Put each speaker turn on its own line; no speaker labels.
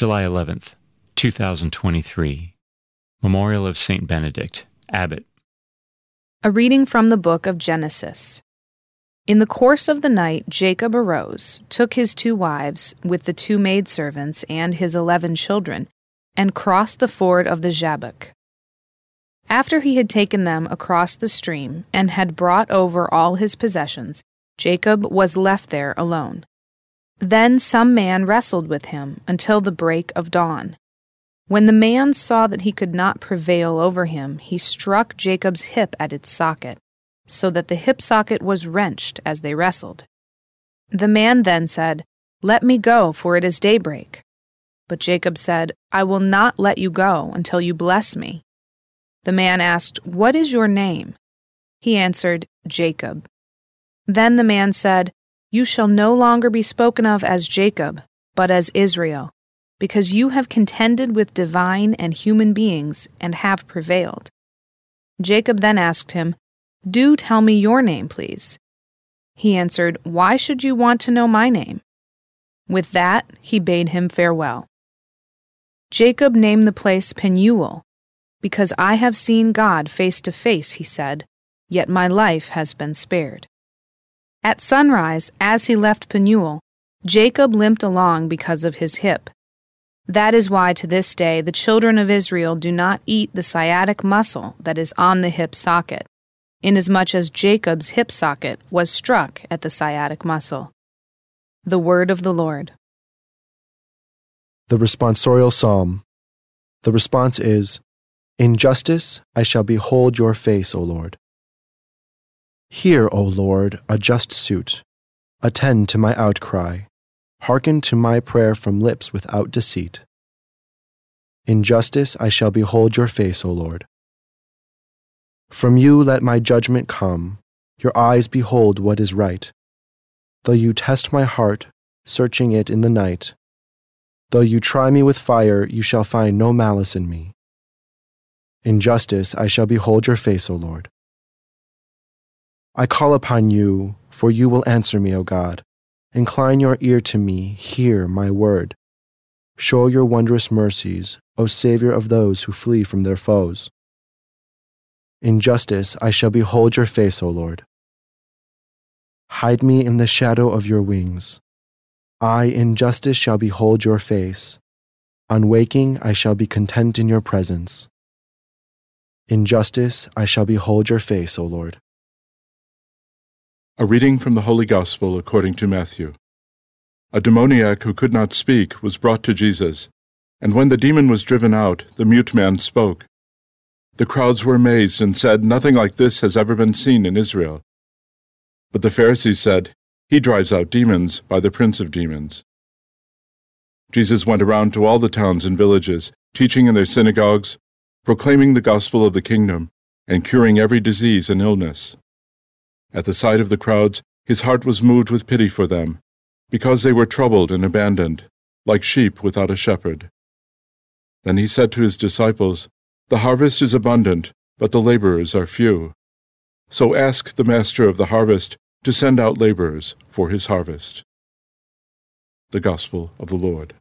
July 11th, 2023. Memorial of St. Benedict, Abbot.
A reading from the book of Genesis. In the course of the night, Jacob arose, took his two wives, with the two maidservants and his eleven children, and crossed the ford of the Jabbok. After he had taken them across the stream and had brought over all his possessions, Jacob was left there alone. Then some man wrestled with him until the break of dawn. When the man saw that he could not prevail over him, he struck Jacob's hip at its socket, so that the hip socket was wrenched as they wrestled. The man then said, Let me go, for it is daybreak. But Jacob said, I will not let you go until you bless me. The man asked, What is your name? He answered, Jacob. Then the man said, you shall no longer be spoken of as Jacob, but as Israel, because you have contended with divine and human beings and have prevailed. Jacob then asked him, Do tell me your name, please. He answered, Why should you want to know my name? With that, he bade him farewell. Jacob named the place Penuel, because I have seen God face to face, he said, yet my life has been spared. At sunrise, as he left Penuel, Jacob limped along because of his hip. That is why to this day the children of Israel do not eat the sciatic muscle that is on the hip socket, inasmuch as Jacob's hip socket was struck at the sciatic muscle. The Word of the Lord.
The responsorial psalm. The response is In justice I shall behold your face, O Lord. Hear, O Lord, a just suit. Attend to my outcry. Hearken to my prayer from lips without deceit. In justice I shall behold your face, O Lord. From you let my judgment come. Your eyes behold what is right. Though you test my heart, searching it in the night, though you try me with fire, you shall find no malice in me. In justice I shall behold your face, O Lord. I call upon you, for you will answer me, O God. Incline your ear to me, hear my word. Show your wondrous mercies, O Savior of those who flee from their foes. In justice I shall behold your face, O Lord. Hide me in the shadow of your wings. I in justice shall behold your face. On waking I shall be content in your presence. In justice I shall behold your face, O Lord.
A reading from the Holy Gospel according to Matthew. A demoniac who could not speak was brought to Jesus, and when the demon was driven out, the mute man spoke. The crowds were amazed and said, Nothing like this has ever been seen in Israel. But the Pharisees said, He drives out demons by the prince of demons. Jesus went around to all the towns and villages, teaching in their synagogues, proclaiming the gospel of the kingdom, and curing every disease and illness. At the sight of the crowds, his heart was moved with pity for them, because they were troubled and abandoned, like sheep without a shepherd. Then he said to his disciples, The harvest is abundant, but the laborers are few. So ask the master of the harvest to send out laborers for his harvest. The Gospel of the Lord.